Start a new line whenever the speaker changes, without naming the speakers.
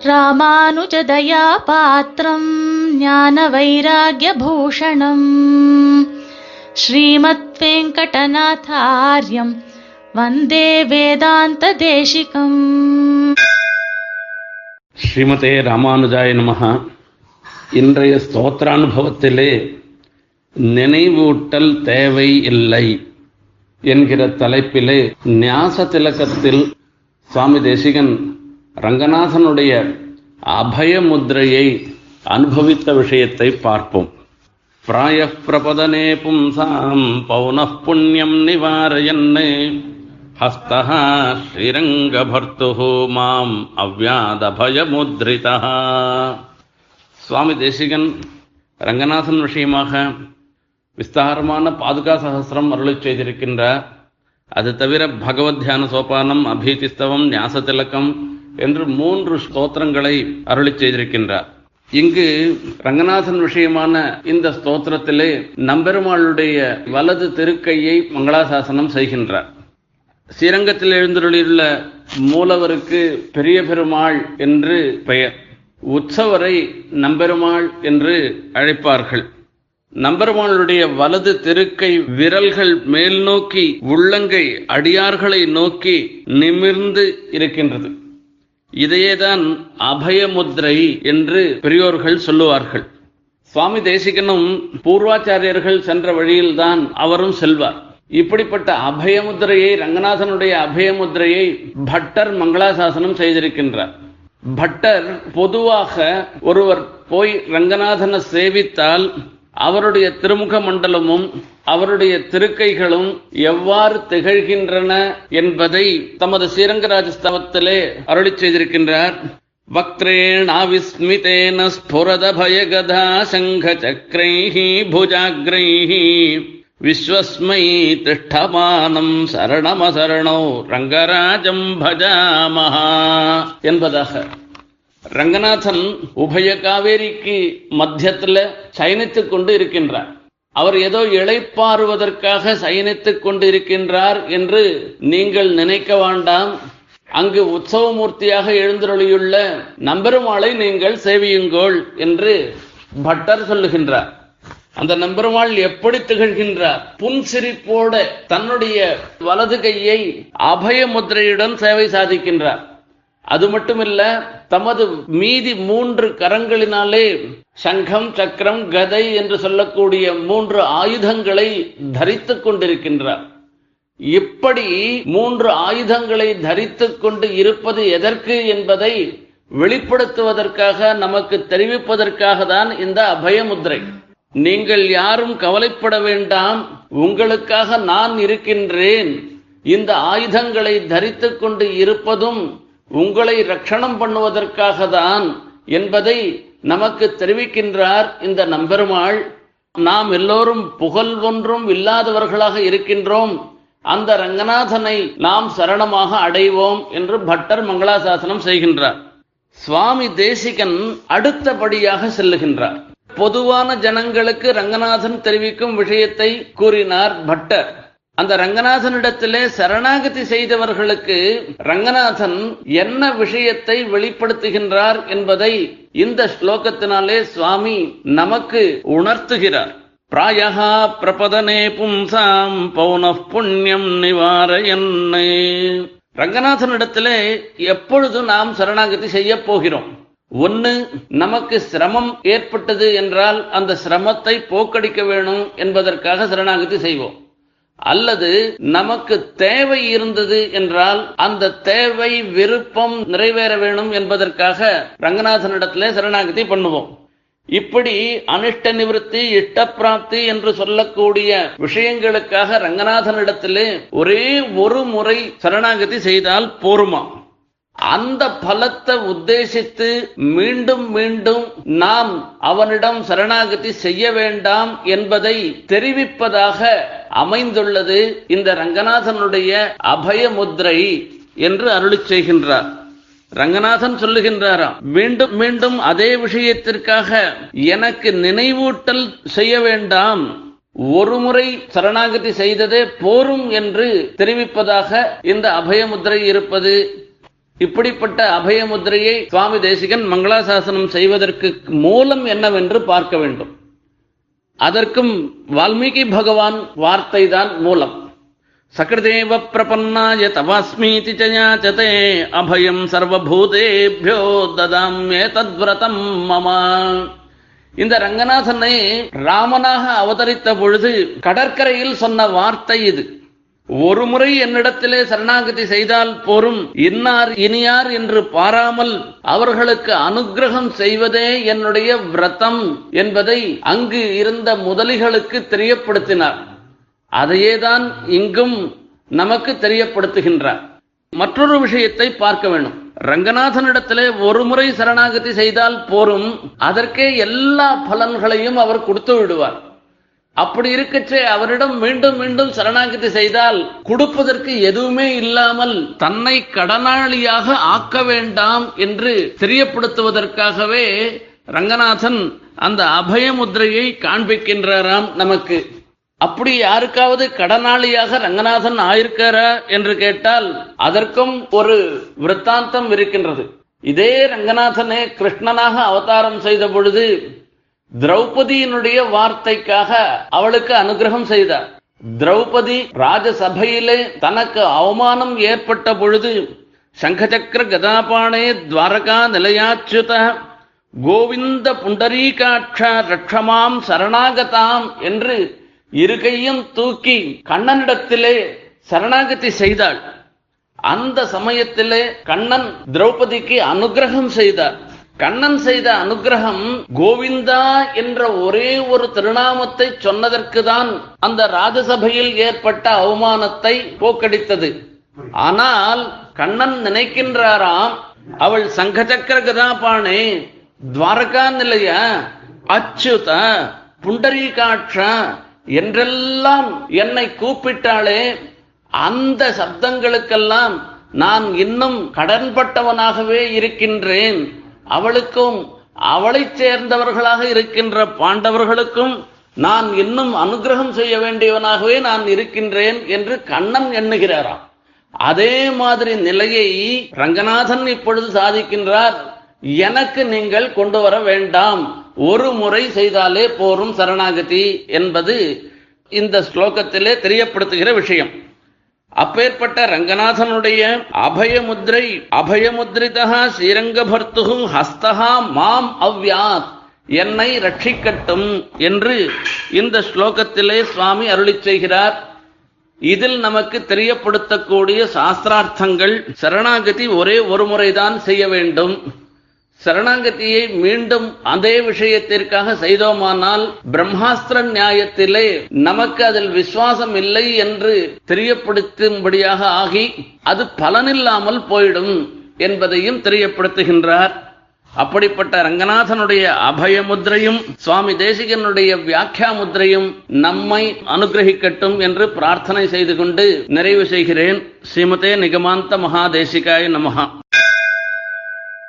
ராமானுஜதயா பாத்திரம் ஞான வைராகியபூஷணம் ஸ்ரீமத் வெங்கடநாதாரியம் வந்தே வேதாந்த தேசிகம்
ஸ்ரீமதே ராமானுஜாய நமஹ இன்றைய ஸ்தோத்திரானுபவத்திலே நினைவூட்டல் தேவை இல்லை என்கிற தலைப்பிலே ஞாச திலக்கத்தில் சுவாமி தேசிகன் ரங்கநாதனுடைய அபய முத்திரையை அனுபவித்த விஷயத்தை பார்ப்போம். பிராய பிரபதனே பும்சாம் பௌன புண்ணியம் நிவாரயன்னே ஹஸ்தः ஸ்ரீரங்கபர்த்துः மாம் அவ்யாதபயமுத்ரிதः சுவாமி தேசிகன் ரங்கநாதன் விஷயமாக விஸ்தாரமான பாதுகா சகசிரம் அருளை செய்திருக்கின்றார். அது தவிர பகவத் தியான சோபானம் அபீதிஸ்தவம் ஞாசதிலக்கம் என்று மூன்று ஸ்தோத்திரங்களை அருளிச் செய்திருக்கின்றார். இங்கு ரங்கநாதன் விஷயமான இந்த ஸ்தோத்திரத்திலே நம்பெருமாளுடைய வலது திருக்கையை மங்களாசாசனம் செய்கின்றார். ஸ்ரீரங்கத்தில் எழுந்தருளியுள்ள மூலவருக்கு பெரிய பெருமாள் என்று பெயர். உற்சவரை நம்பெருமாள் என்று அழைப்பார்கள். நம்பெருமாளுடைய வலது திருக்கை விரல்கள் மேல் நோக்கி உள்ளங்கை அடியார்களை நோக்கி நிமிர்ந்து இருக்கின்றது. இதையேதான் அபயமுத்ரை என்று பெரியோர்கள் சொல்லுவார்கள். சுவாமி தேசிகனும் பூர்வாச்சாரியர்கள் சென்ற வழியில்தான் அவரும் செல்வார். இப்படிப்பட்ட அபயமுத்திரையை ரங்கநாதனுடைய அபயமுத்திரையை பட்டர் மங்களாசாசனம் செய்திருக்கின்றார். பட்டர் பொதுவாக ஒருவர் போய் ரங்கநாதனை சேவித்தால் அவருடைய திருமுக மண்டலமும் அவருடைய திருக்கைகளும் எவ்வாறு திகழ்கின்றன என்பதை தமது ஸ்ரீரங்கராஜஸ்தவத்திலே அருளி செய்திருக்கின்றார். வக்திரேணாவிஸ்மிதேன ஸ்புரத பயகதா சங்க சக்கரைஹி புஜாகிரைஹி விஸ்வஸ்மை திஷ்டமானம் சரணமசரணோ ரங்கராஜம் பஜாமஹா என்பதாக ரங்கநாதன் உபய காவேரிக்கு மத்தியத்துல சயனித்துக் கொண்டு இருக்கின்றார். அவர் ஏதோ இழைப்பாறுவதற்காக சயனித்துக் கொண்டு இருக்கின்றார் என்று நீங்கள் நினைக்க வேண்டாம். அங்கு உற்சவமூர்த்தியாக எழுந்தருளியுள்ள நம்பெருமாளை நீங்கள் சேவியுங்கோள் என்று பட்டர் சொல்லுகின்றார். அந்த நம்பெருமாள் எப்படி திகழ்கின்றார்? புன்சிரிப்போட தன்னுடைய வலது கையை அபய முத்திரையுடன் சேவை சாதிக்கின்றார். அது மட்டுமில்ல தமது மீதி மூன்று கரங்களினாலே சங்கம் சக்கரம் கதை என்று சொல்லக்கூடிய மூன்று ஆயுதங்களை தரித்துக் கொண்டிருக்கின்றார். இப்படி மூன்று ஆயுதங்களை தரித்துக் கொண்டு இருப்பது எதற்கு என்பதை வெளிப்படுத்துவதற்காக நமக்கு தெரிவிப்பதற்காக தான் இந்த அபயமுத்திரை நீங்கள் யாரும் கவலைப்பட வேண்டாம். உங்களுக்காக நான் இருக்கின்றேன். இந்த ஆயுதங்களை தரித்துக் கொண்டு இருப்பதும் உங்களை ரட்சணம் பண்ணுவதற்காக தான் என்பதை நமக்கு தெரிவிக்கின்றார் இந்த நம்பெருமாள். நாம் எல்லோரும் புகழ் ஒன்றும் இல்லாதவர்களாக இருக்கின்றோம். அந்த ரங்கநாதனை நாம் சரணமாக அடைவோம் என்று பட்டர் மங்களாசாசனம் செய்கின்றார். சுவாமி தேசிகன் அடுத்தபடியாக செல்லுகின்றார். பொதுவான ஜனங்களுக்கு ரங்கநாதன் தெரிவிக்கும் விஷயத்தை கூறினார் பட்டர். அந்த ரங்கநாதனிடத்திலே சரணாகதி செய்தவர்களுக்கு ரங்கநாதன் என்ன விஷயத்தை வெளிப்படுத்துகின்றார் என்பதை இந்த ஸ்லோகத்தினாலே சுவாமி நமக்கு உணர்த்துகிறார். பிராயகா பிரபதனே பும்சாம் பௌன புண்ணியம் ரங்கநாதன் ரங்கநாதனிடத்திலே எப்பொழுது நாம் சரணாகதி செய்ய போகிறோம்? ஒன்னு நமக்கு சிரமம் ஏற்பட்டது என்றால் அந்த சிரமத்தை போக்கடிக்க வேணும் என்பதற்காக சரணாகதி செய்வோம். அல்லது நமக்கு தேவை இருந்தது என்றால் அந்த தேவை விருப்பம் நிறைவேற வேணும் என்பதற்காக ரங்கநாதனிடத்திலே சரணாகதி பண்ணுவோம். இப்படி அனிஷ்ட நிவர்த்தி இஷ்டப்பிராப்தி என்று சொல்லக்கூடிய விஷயங்களுக்காக ரங்கநாதனிடத்திலே ஒரே ஒரு முறை சரணாகதி செய்தால் போருமா? அந்த பலத்தை உத்தேசித்து மீண்டும் மீண்டும் நாம் அவனிடம் சரணாகதி செய்ய வேண்டாம் என்பதை தெரிவிப்பதாக அமைந்துள்ளது இந்த ரங்கநாதனுடைய அபயமுத்ரை என்று அருளி செய்கின்றார். ரங்கநாதன் சொல்லுகின்றாராம் மீண்டும் மீண்டும் அதே விஷயத்திற்காக எனக்கு நினைவூட்டல் செய்ய வேண்டாம். ஒரு முறை சரணாகதி செய்ததே போரும் என்று தெரிவிப்பதாக இந்த அபயமுத்திரை இருப்பது. இப்படிப்பட்ட அபயமுத்திரையை சுவாமி தேசிகன் மங்களாசாசனம் செய்வதற்கு மூலம் என்னவென்று பார்க்க வேண்டும். அதற்கும் வால்மீகி பகவான் வார்த்தை தான் மூலம். சகிருதேவ பிரபன்னாய தவாஸ்மீதி சயாச்சதே அபயம் சர்வபூதேபியோ ததாம் தத்விரதம் மமா. இந்த ரங்கநாதனை ராமனாக அவதரித்த பொழுது கடற்கரையில் சொன்ன வார்த்தை இது. ஒரு முறை என்னிடத்திலே சரணாகதி செய்தால் போரும். இன்னார் இனியார் என்று பாராமல் அவர்களுக்கு அனுகிரகம் செய்வதே என்னுடைய விரதம் என்பதை அங்கு இருந்த முதலிகளுக்கு தெரியப்படுத்தினார். அதையேதான் இங்கும் நமக்கு தெரியப்படுத்துகின்றார். மற்றொரு விஷயத்தை பார்க்க வேண்டும். ரங்கநாதனிடத்திலே ஒரு முறை சரணாகதி செய்தால் போரும். அதற்கே எல்லா பலன்களையும் அவர் கொடுத்து விடுவார். அப்படி இருக்கச்சே அவரிடம் மீண்டும் மீண்டும் சரணாகதி செய்தால் கொடுப்பதற்கு எதுவுமே இல்லாமல் தன்னை கடனாளியாக ஆக்க வேண்டாம் என்று தெரியப்படுத்துவதற்காகவே ரங்கநாதன் அந்த அபயமுத்திரையை காண்பிக்கின்றாராம் நமக்கு. அப்படி யாருக்காவது கடனாளியாக ரங்கநாதன் ஆயிருக்காரா என்று கேட்டால் அதற்கும் ஒரு விற்த்தாந்தம் இருக்கின்றது. இதே ரங்கநாதனே கிருஷ்ணனாக அவதாரம் செய்த பொழுது திரௌபதியினுடைய வார்த்தைக்காக அவளுக்கு அனுகிரகம் செய்தார். திரௌபதி ராஜசபையிலே தனக்கு அவமானம் ஏற்பட்ட பொழுது சங்கச்சக்கர கதாபாணே துவாரகா நிலையாச்சுத கோவிந்த புண்டரீகாட்ச ரட்சமாம் சரணாகதாம் என்று இருக்கையும் தூக்கி கண்ணனிடத்திலே சரணாகதி செய்தாள். அந்த சமயத்திலே கண்ணன் திரௌபதிக்கு அனுகிரகம் செய்தார். கண்ணன் செய்த அனுகிரகம் கோவிந்தா என்ற ஒரே ஒரு திருநாமத்தை சொன்னதற்கு தான் அந்த ராஜசபையில் ஏற்பட்ட அவமானத்தை போக்கடித்தது. ஆனால் கண்ணன் நினைக்கின்றாராம் அவள் சங்கச்சக்கர கதாபாணே துவாரகா நிலைய அச்சுத புண்டரீகாட்ச என்றெல்லாம் என்னை கூப்பிட்டாளே அந்த சப்தங்களுக்கெல்லாம் நான் இன்னும் கடன்பட்டவனாகவே இருக்கின்றேன். அவளுக்கும் அவளைச் சேர்ந்தவர்களாக இருக்கின்ற பாண்டவர்களுக்கும் நான் இன்னும் அனுகிரகம் செய்ய வேண்டியவனாகவே நான் இருக்கின்றேன் என்று கண்ணன் எண்ணுகிறாராம். அதே மாதிரி நிலையை ரங்கநாதன் இப்பொழுது சாதிக்கின்றார். எனக்கு நீங்கள் கொண்டு வர வேண்டாம். ஒரு முறை செய்தாலே போரும் சரணாகதி என்பது இந்த ஸ்லோகத்திலே தெரியப்படுத்துகிற விஷயம். அப்பேற்பட்ட ரங்கநாதனுடைய அபயமுத்ரை அபயமுத்ரிதா ஸ்ரீரங்கபர்த்துகும் ஹஸ்தகா மாம் அவ்யாத் என்னை ரட்சிக்கட்டும் என்று இந்த ஸ்லோகத்திலே சுவாமி அருளி செய்கிறார். இதில் நமக்கு தெரியப்படுத்தக்கூடிய சாஸ்திரார்த்தங்கள் சரணாகதி ஒரே ஒரு முறைதான் செய்ய வேண்டும். சரணாங்கத்தியை மீண்டும் அதே விஷயத்திற்காக செய்தோமானால் பிரம்மாஸ்திர நியாயத்திலே நமக்கு அதில் விசுவாசம் இல்லை என்று தெரியப்படுத்தும்படியாக ஆகி அது பலனில்லாமல் போயிடும் என்பதையும் தெரியப்படுத்துகின்றார். அப்படிப்பட்ட ரங்கநாதனுடைய அபய முத்திரையும் சுவாமி தேசிகனுடைய வியாக்கியா முத்திரையும் நம்மை அனுகிரகிக்கட்டும் என்று பிரார்த்தனை செய்து கொண்டு நிறைவு செய்கிறேன். ஸ்ரீமதே நிகமாந்த மகாதேசிகாய நமகா